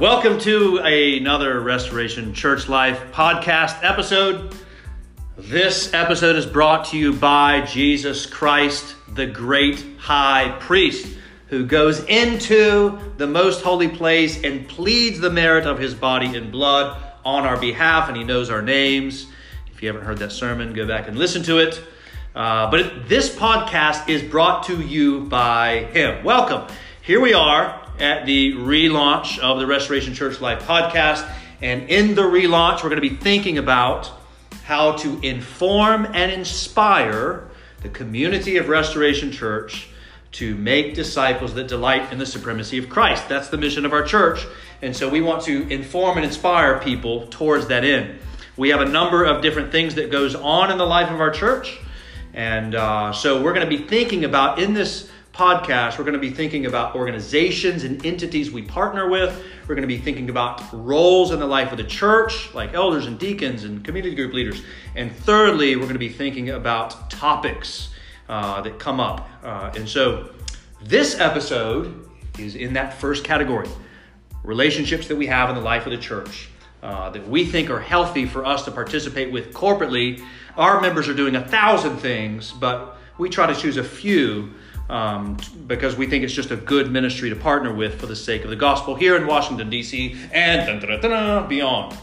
Welcome to another Restoration Church Life podcast episode. This episode is brought to you by Jesus Christ, the great high priest, who goes into the most holy place and pleads the merit of his body and blood on our behalf, and he knows our names. If you haven't heard that sermon, go back and listen to it. Uh, but this podcast is brought to you by him. Welcome. Here we are at the relaunch of the Restoration Church Life podcast. And in the relaunch, we're going to be thinking about how to inform and inspire the community of Restoration Church to make disciples that delight in the supremacy of Christ. That's the mission of our church. And so we want to inform and inspire people towards that end. We have a number of different things that goes on in the life of our church. And uh, so we're going to be thinking about in this podcast, we're going to be thinking about organizations and entities we partner with. We're going to be thinking about roles in the life of the church, like elders and deacons and community group leaders. And thirdly, we're going to be thinking about topics uh, that come up. Uh, and so this episode is in that first category relationships that we have in the life of the church. Uh, that we think are healthy for us to participate with corporately. Our members are doing a thousand things, but we try to choose a few um, because we think it's just a good ministry to partner with for the sake of the gospel here in Washington, D.C. and dun, dun, dun, beyond.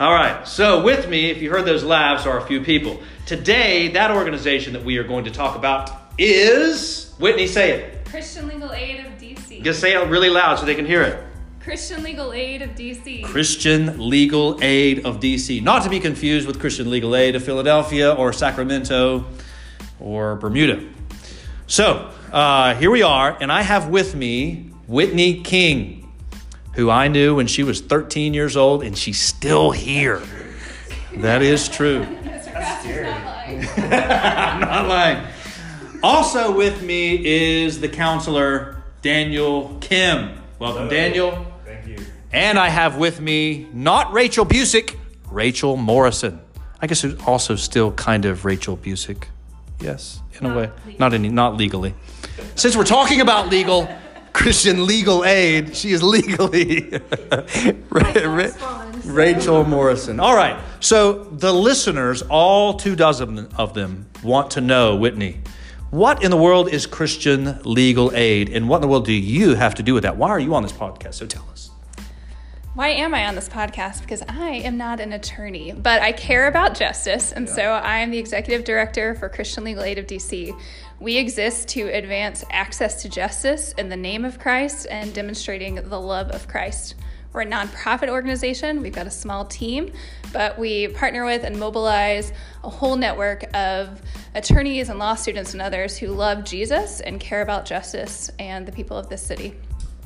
All right, so with me, if you heard those laughs, are a few people. Today, that organization that we are going to talk about is Whitney, say it. Christian Legal Aid of DC. Just say it really loud so they can hear it. Christian Legal Aid of DC. Christian Legal Aid of DC. Not to be confused with Christian Legal Aid of Philadelphia or Sacramento or Bermuda. So uh, here we are, and I have with me Whitney King, who I knew when she was 13 years old, and she's still here. That is true. I'm not lying. Also with me is the counselor, Daniel Kim. Welcome, Daniel. Thank you. And I have with me not Rachel Busick, Rachel Morrison. I guess it's also still kind of Rachel Busick. Yes, in Not a way. legally. Not any not legally. Since we're talking about legal Christian legal aid, she is legally Ra- Ra- Rachel Morrison. All right. So the listeners, all two dozen of them, want to know, Whitney, what in the world is Christian legal aid, and what in the world do you have to do with that? Why are you on this podcast? So tell us. Why am I on this podcast? Because I am not an attorney, but I care about justice, and so I am the executive director for Christian Legal Aid of DC. We exist to advance access to justice in the name of Christ and demonstrating the love of Christ. We're a nonprofit organization. We've got a small team, but we partner with and mobilize a whole network of attorneys and law students and others who love Jesus and care about justice and the people of this city.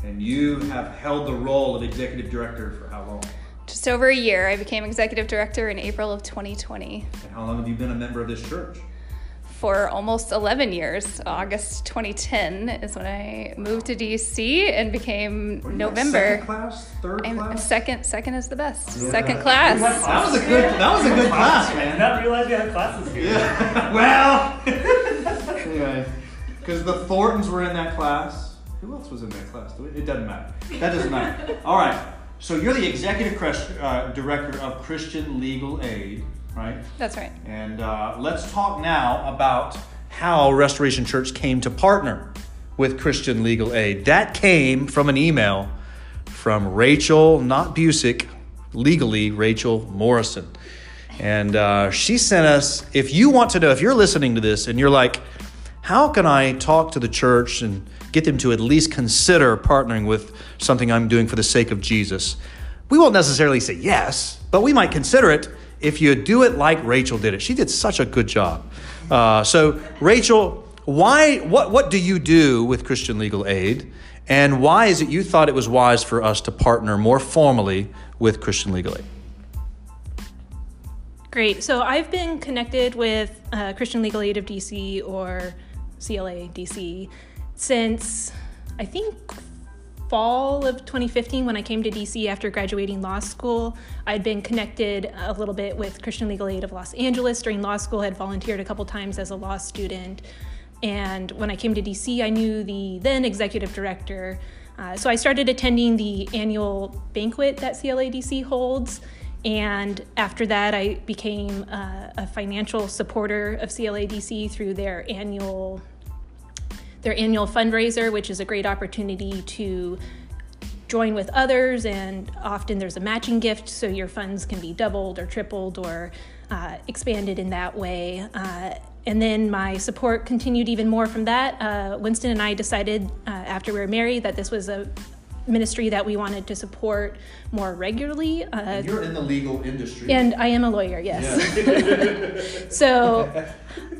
And you have held the role of executive director for how long? Just over a year, I became executive director in April of 2020. And how long have you been a member of this church? For almost 11 years, August 2010 is when I moved to DC and became November. Second class, third I'm second. Second is the best. Second class. That was a good. That was a good class, I did man. not realize we had classes here. Yeah. well, anyway, because the Thorntons were in that class. Who else was in that class? It doesn't matter. That doesn't matter. All right. So you're the executive Chris- uh, director of Christian Legal Aid, right? That's right. And uh, let's talk now about how Restoration Church came to partner with Christian Legal Aid. That came from an email from Rachel, not Busick, legally Rachel Morrison. And uh, she sent us, if you want to know, if you're listening to this and you're like, how can I talk to the church and get them to at least consider partnering with something I'm doing for the sake of Jesus? We won't necessarily say yes, but we might consider it if you do it like Rachel did it. She did such a good job. Uh, so, Rachel, why? What? What do you do with Christian Legal Aid, and why is it you thought it was wise for us to partner more formally with Christian Legal Aid? Great. So I've been connected with uh, Christian Legal Aid of DC or CLA DC since I think fall of 2015 when I came to DC after graduating law school. I'd been connected a little bit with Christian Legal Aid of Los Angeles during law school, had volunteered a couple times as a law student. And when I came to DC, I knew the then executive director Uh, so I started attending the annual banquet that CLADC holds. And after that, I became uh, a financial supporter of CLADC through their annual their annual fundraiser, which is a great opportunity to join with others. And often there's a matching gift, so your funds can be doubled or tripled or uh, expanded in that way. Uh, and then my support continued even more from that. Uh, Winston and I decided uh, after we were married that this was a ministry that we wanted to support more regularly. Uh, you're in the legal industry. And I am a lawyer, yes. Yeah. so,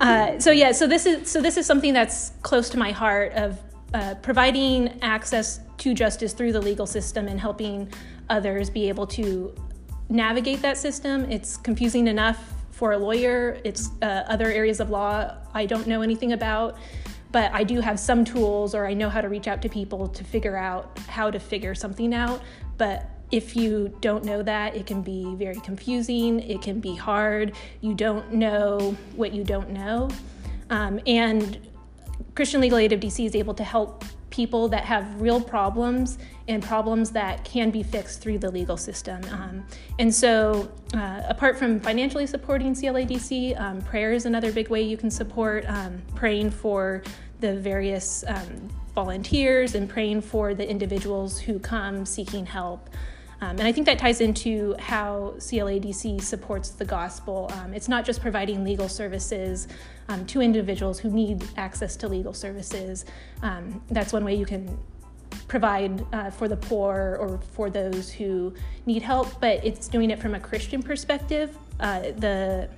uh, so yeah, so this is so this is something that's close to my heart of uh, providing access to justice through the legal system and helping others be able to navigate that system. It's confusing enough for a lawyer. It's uh, other areas of law I don't know anything about, but I do have some tools or I know how to reach out to people to figure out how to figure something out. But if you don't know that, it can be very confusing, it can be hard. You don't know what you don't know. Um, and Christian Legal Aid of DC is able to help people that have real problems and problems that can be fixed through the legal system. Um, and so, uh, apart from financially supporting CLADC, um, prayer is another big way you can support, um, praying for the various um, volunteers and praying for the individuals who come seeking help. Um, and I think that ties into how CLADC supports the gospel. Um, it's not just providing legal services um, to individuals who need access to legal services. Um, that's one way you can provide uh, for the poor or for those who need help, but it's doing it from a Christian perspective. Uh, the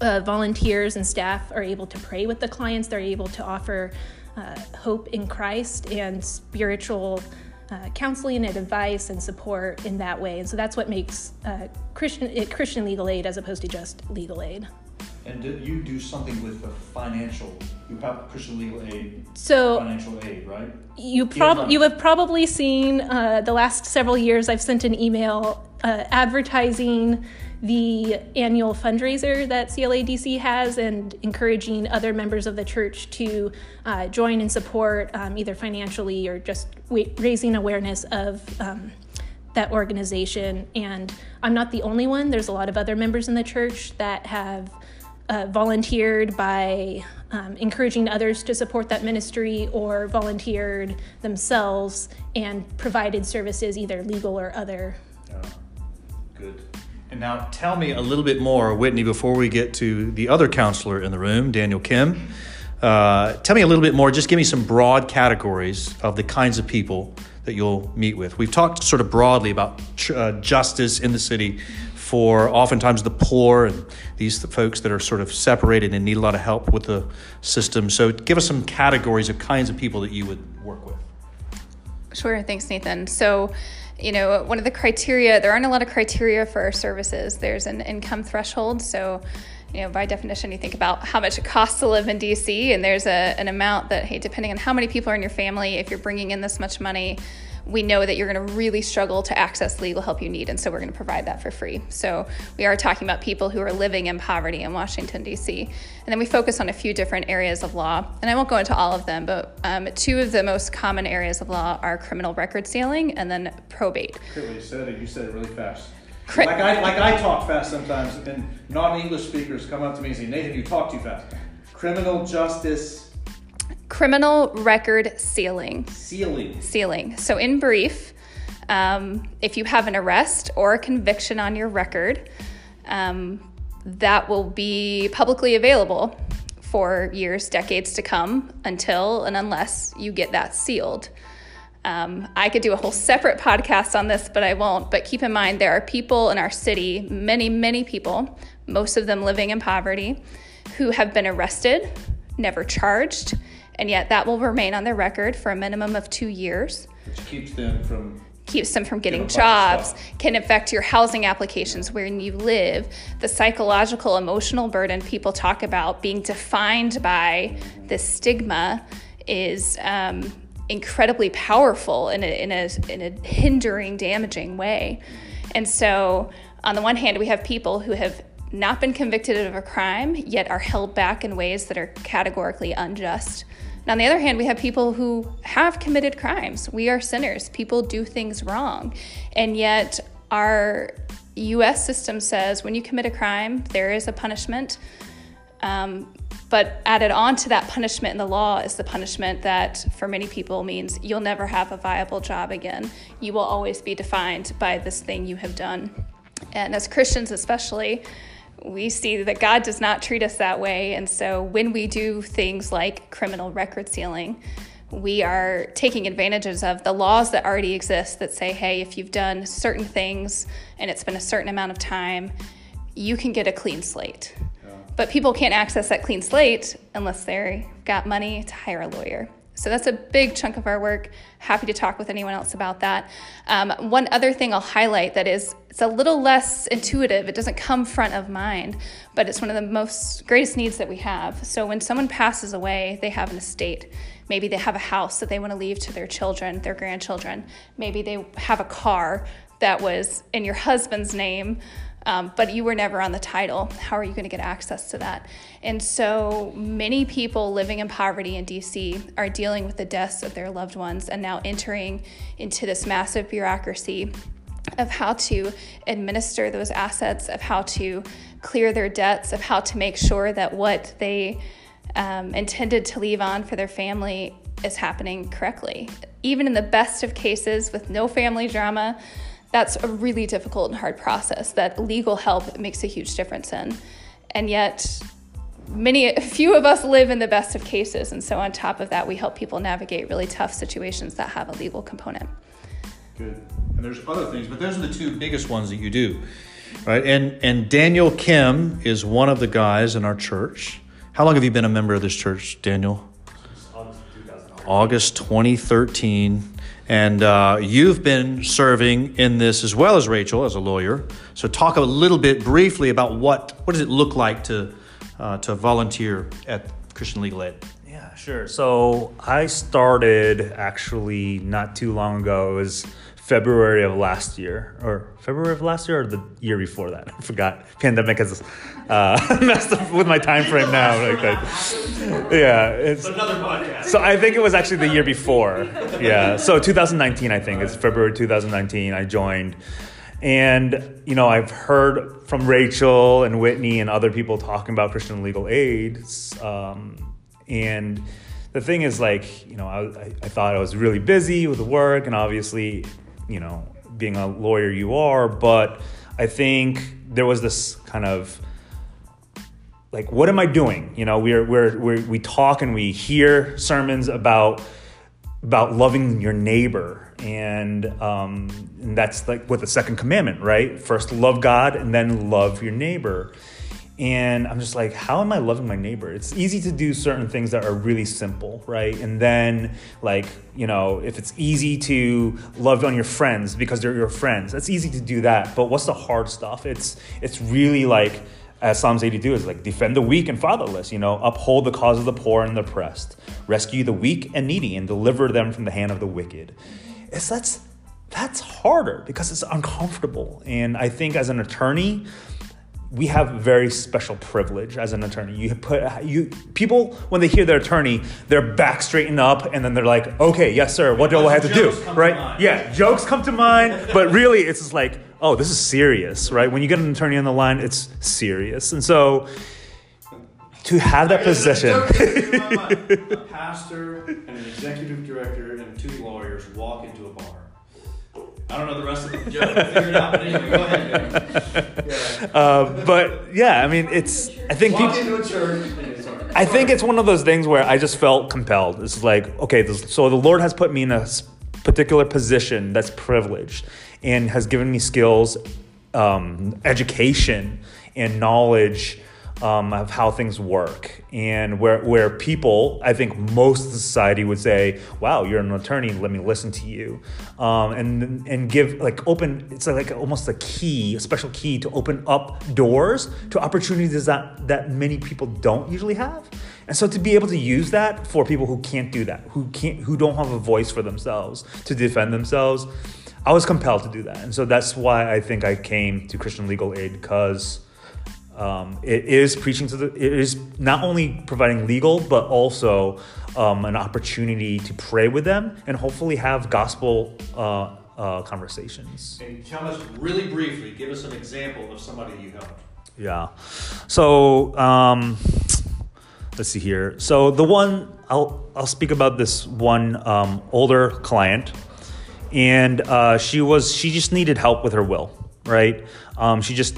uh, volunteers and staff are able to pray with the clients, they're able to offer uh, hope in Christ and spiritual uh, counseling and advice and support in that way. And so that's what makes uh, Christian Christian legal aid as opposed to just legal aid. And do you do something with the financial? You have Christian legal aid. So financial aid, right? You prob you have probably seen uh, the last several years. I've sent an email uh, advertising the annual fundraiser that CLADC has and encouraging other members of the church to uh, join and support um, either financially or just raising awareness of um, that organization. And I'm not the only one, there's a lot of other members in the church that have. Uh, volunteered by um, encouraging others to support that ministry or volunteered themselves and provided services, either legal or other. And now tell me a little bit more, Whitney, before we get to the other counselor in the room, Daniel Kim. Uh, tell me a little bit more, just give me some broad categories of the kinds of people that you'll meet with. We've talked sort of broadly about uh, justice in the city for oftentimes the poor and these folks that are sort of separated and need a lot of help with the system. So give us some categories of kinds of people that you would work with. Sure, thanks, Nathan. So you know, one of the criteria, there aren't a lot of criteria for our services. There's an income threshold. So, you know, by definition, you think about how much it costs to live in DC, and there's a, an amount that, hey, depending on how many people are in your family, if you're bringing in this much money, we know that you're going to really struggle to access legal help you need, and so we're going to provide that for free. So we are talking about people who are living in poverty in Washington, D.C. And then we focus on a few different areas of law, and I won't go into all of them, but um, two of the most common areas of law are criminal record sealing and then probate. You said it. You said it really fast. like I like I talk fast sometimes, and non-English speakers come up to me and say, "Nathan, you talk too fast." Criminal justice criminal record sealing. Sealing. Sealing. So, in brief, um, if you have an arrest or a conviction on your record, um, that will be publicly available for years, decades to come until and unless you get that sealed. Um, I could do a whole separate podcast on this, but I won't. But keep in mind, there are people in our city, many, many people, most of them living in poverty, who have been arrested, never charged, and yet that will remain on their record for a minimum of two years. Which keeps them from keeps them from getting jobs, can affect your housing applications where you live, the psychological, emotional burden people talk about being defined by the stigma is um, incredibly powerful in a, in, a, in a hindering, damaging way. And so, on the one hand, we have people who have not been convicted of a crime, yet are held back in ways that are categorically unjust On the other hand, we have people who have committed crimes. We are sinners. People do things wrong. And yet, our US system says when you commit a crime, there is a punishment. Um, but added on to that punishment in the law is the punishment that, for many people, means you'll never have a viable job again. You will always be defined by this thing you have done. And as Christians, especially, we see that God does not treat us that way. And so when we do things like criminal record sealing, we are taking advantages of the laws that already exist that say, hey, if you've done certain things and it's been a certain amount of time, you can get a clean slate. But people can't access that clean slate unless they've got money to hire a lawyer. So that's a big chunk of our work. Happy to talk with anyone else about that. Um, one other thing I'll highlight that is it's a little less intuitive. It doesn't come front of mind, but it's one of the most greatest needs that we have. So when someone passes away, they have an estate. Maybe they have a house that they want to leave to their children, their grandchildren. Maybe they have a car that was in your husband's name um, but you were never on the title. How are you going to get access to that? And so many people living in poverty in DC are dealing with the deaths of their loved ones and now entering into this massive bureaucracy of how to administer those assets, of how to clear their debts, of how to make sure that what they um, intended to leave on for their family is happening correctly. Even in the best of cases with no family drama, that's a really difficult and hard process that legal help makes a huge difference in. And yet, many few of us live in the best of cases and so on top of that we help people navigate really tough situations that have a legal component Good. And there's other things, but those are the two biggest ones that you do. Right? And and Daniel Kim is one of the guys in our church. How long have you been a member of this church, Daniel? August 2013. And uh, you've been serving in this as well as Rachel as a lawyer. So talk a little bit briefly about what what does it look like to uh, to volunteer at Christian Legal Aid. Sure. So I started actually not too long ago. It was February of last year, or February of last year, or the year before that. I forgot. Pandemic has uh, messed up with my time frame now. Like that. Yeah, it's another podcast. So I think it was actually the year before. Yeah. So 2019, I think it's February 2019. I joined, and you know I've heard from Rachel and Whitney and other people talking about Christian legal aid, um, and the thing is like you know I, I thought I was really busy with the work and obviously you know, being a lawyer you are, but I think there was this kind of like, what am I doing? You know, we're, we're, we're, we talk and we hear sermons about about loving your neighbor. And, um, and that's like with the second commandment right? First love god and then love your neighbor and I'm just like, how am I loving my neighbor? It's easy to do certain things that are really simple, right? And then, like, you know, if it's easy to love on your friends because they're your friends, that's easy to do that. But what's the hard stuff? It's it's really like, as Psalms 82 is like, defend the weak and fatherless, you know, uphold the cause of the poor and the oppressed, rescue the weak and needy, and deliver them from the hand of the wicked. It's that's that's harder because it's uncomfortable. And I think as an attorney, we have very special privilege as an attorney. You put you people when they hear their attorney, their back straighten up, and then they're like, "Okay, yes, sir. What do I have to do?" Right? To yeah, jokes come to mind, but really, it's just like, "Oh, this is serious." Right? When you get an attorney on the line, it's serious, and so to have that position. a pastor and an executive director and two lawyers walk into a bar I don't know the rest of the joke. Figure it out. But anyway, go ahead. Yeah. Uh, but yeah, I mean, it's. I think people, into a church. I think it's one of those things where I just felt compelled. It's like, okay, this, so the Lord has put me in a particular position that's privileged and has given me skills, um, education, and knowledge um, of how things work and where, where people, I think most society would say, wow, you're an attorney, let me listen to you. Um, and, and give like open, it's like almost a key, a special key to open up doors to opportunities that, that many people don't usually have. And so to be able to use that for people who can't do that, who can't, who don't have a voice for themselves to defend themselves, I was compelled to do that. And so that's why I think I came to Christian Legal Aid because um, it is preaching to the, it is not only providing legal, but also um, an opportunity to pray with them and hopefully have gospel uh, uh, conversations. And tell us really briefly, give us an example of somebody you helped. Yeah. So um, let's see here. So the one I'll I'll speak about this one um, older client, and uh, she was she just needed help with her will, right? Um, she just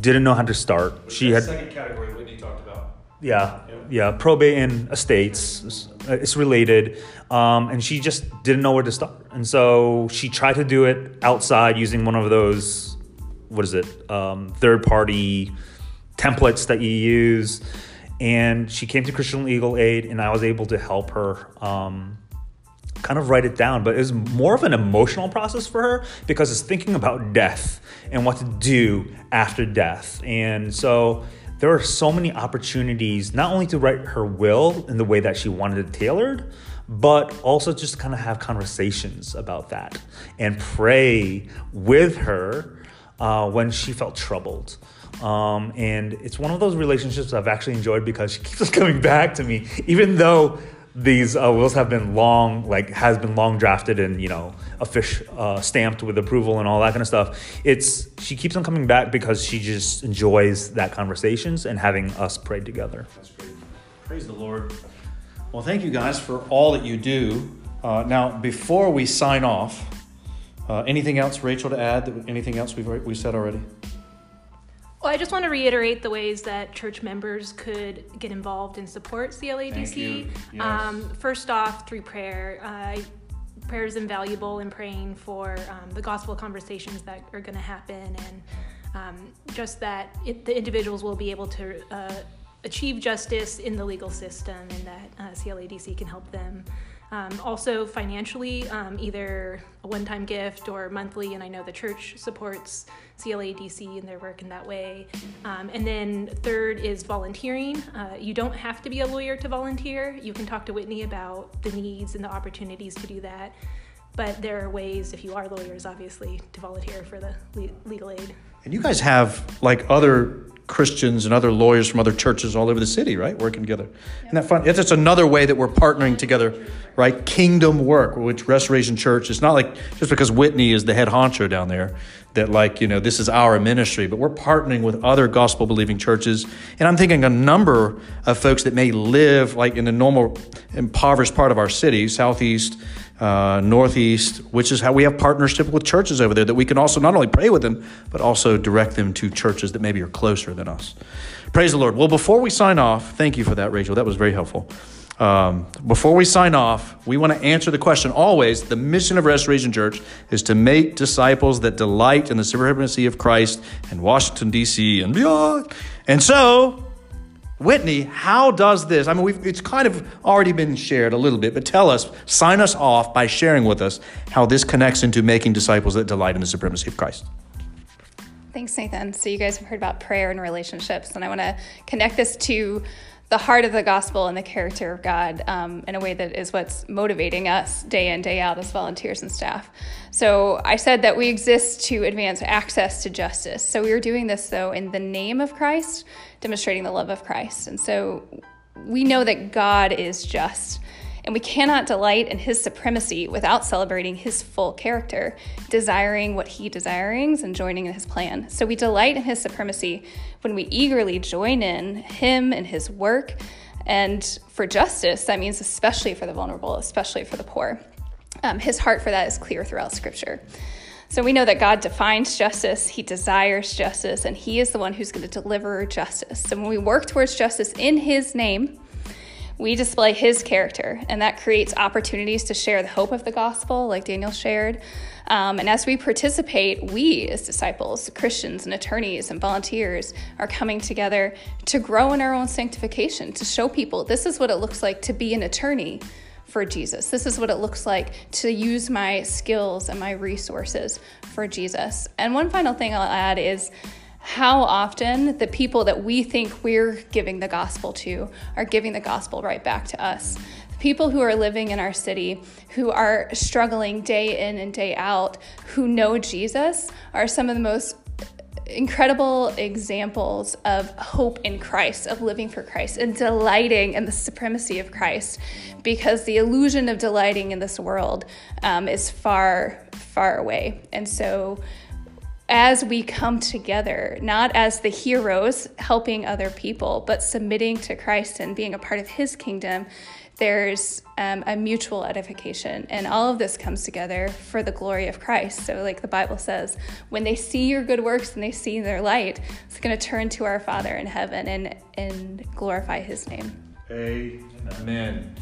didn't know how to start. She That had second category Whitney talked about. yeah, yeah, probate and estates. It's- It's related, um, and she just didn't know where to start, and so she tried to do it outside using one of those, what is it, um, third party templates that you use, and she came to Christian Legal Aid, and I was able to help her. Um, kind of write it down, but it was more of an emotional process for her because it's thinking about death and what to do after death. And so there were so many opportunities not only to write her will in the way that she wanted it tailored, but also just kind of have conversations about that and pray with her uh, when she felt troubled. Um, and it's one of those relationships I've actually enjoyed because she keeps coming back to me, even though these uh, wills have been long, like has been long drafted and you know, official uh, stamped with approval and all that kind of stuff. It's she keeps on coming back because she just enjoys that conversations and having us pray together. That's great. Praise the Lord. Well, thank you guys for all that you do. Uh, now, before we sign off, uh, anything else, Rachel, to add? Anything else we've we said already? Well, I just want to reiterate the ways that church members could get involved and support CLADC. Yes. Um, first off, through prayer. Uh, prayer is invaluable in praying for um, the gospel conversations that are going to happen and um, just that it, the individuals will be able to uh, achieve justice in the legal system and that uh, CLADC can help them. Um, also, financially, um, either a one time gift or monthly, and I know the church supports CLADC and their work in that way. Um, and then, third is volunteering. Uh, you don't have to be a lawyer to volunteer. You can talk to Whitney about the needs and the opportunities to do that. But there are ways, if you are lawyers, obviously, to volunteer for the le- legal aid. And you guys have like other Christians and other lawyers from other churches all over the city, right? Working together. Isn't that fun? It's just another way that we're partnering together, right? Kingdom work, which Restoration Church it's not like just because Whitney is the head honcho down there that like, you know, this is our ministry, but we're partnering with other gospel believing churches. And I'm thinking a number of folks that may live like in the normal impoverished part of our city, southeast, uh, northeast, which is how we have partnership with churches over there that we can also not only pray with them, but also direct them to churches that maybe are closer than us. Praise the Lord. Well, before we sign off, thank you for that, Rachel. That was very helpful. Um, before we sign off, we want to answer the question always the mission of Restoration Church is to make disciples that delight in the supremacy of Christ in Washington, D.C. and beyond. And so, Whitney, how does this? I mean, it's kind of already been shared a little bit, but tell us, sign us off by sharing with us how this connects into making disciples that delight in the supremacy of Christ. Thanks, Nathan. So, you guys have heard about prayer and relationships, and I want to connect this to the heart of the gospel and the character of God um, in a way that is what's motivating us day in, day out as volunteers and staff. So, I said that we exist to advance access to justice. So, we are doing this, though, in the name of Christ, demonstrating the love of Christ. And so, we know that God is just. And we cannot delight in his supremacy without celebrating his full character, desiring what he desires and joining in his plan. So we delight in his supremacy when we eagerly join in him and his work. And for justice, that means especially for the vulnerable, especially for the poor. Um, his heart for that is clear throughout Scripture. So we know that God defines justice, He desires justice, and He is the one who's going to deliver justice. So when we work towards justice in His name, we display his character, and that creates opportunities to share the hope of the gospel, like Daniel shared. Um, and as we participate, we as disciples, Christians, and attorneys and volunteers are coming together to grow in our own sanctification, to show people this is what it looks like to be an attorney for Jesus. This is what it looks like to use my skills and my resources for Jesus. And one final thing I'll add is how often the people that we think we're giving the gospel to are giving the gospel right back to us. The People who are living in our city, who are struggling day in and day out, who know Jesus, are some of the most incredible examples of hope in Christ, of living for Christ, and delighting in the supremacy of Christ, because the illusion of delighting in this world um, is far, far away. And so, as we come together, not as the heroes helping other people, but submitting to Christ and being a part of His kingdom, there's um, a mutual edification. And all of this comes together for the glory of Christ. So, like the Bible says, when they see your good works and they see their light, it's going to turn to our Father in heaven and, and glorify his name. Amen.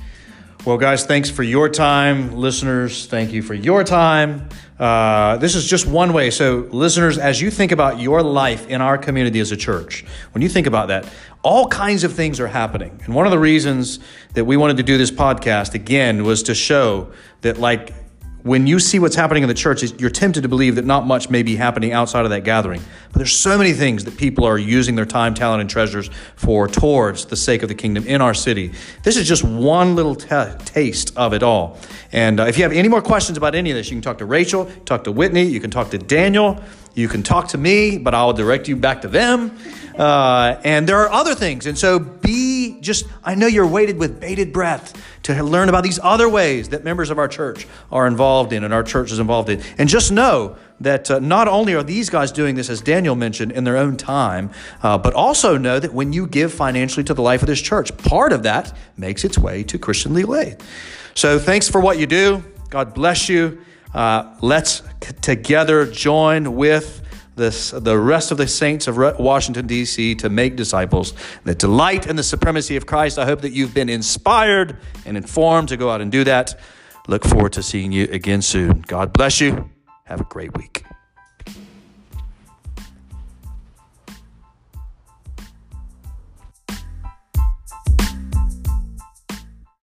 Well, guys, thanks for your time. Listeners, thank you for your time. Uh, this is just one way. So, listeners, as you think about your life in our community as a church, when you think about that, all kinds of things are happening. And one of the reasons that we wanted to do this podcast again was to show that, like, when you see what's happening in the church, you're tempted to believe that not much may be happening outside of that gathering. But there's so many things that people are using their time, talent, and treasures for towards the sake of the kingdom in our city. This is just one little t- taste of it all. And uh, if you have any more questions about any of this, you can talk to Rachel, talk to Whitney, you can talk to Daniel, you can talk to me, but I'll direct you back to them. Uh, and there are other things. And so be just, I know you're waited with bated breath to learn about these other ways that members of our church are involved in and our church is involved in. And just know that uh, not only are these guys doing this, as Daniel mentioned, in their own time, uh, but also know that when you give financially to the life of this church, part of that makes its way to Christian Aid. So thanks for what you do. God bless you. Uh, let's c- together join with this, the rest of the saints of Washington, D.C., to make disciples that delight in the supremacy of Christ. I hope that you've been inspired and informed to go out and do that. Look forward to seeing you again soon. God bless you. Have a great week.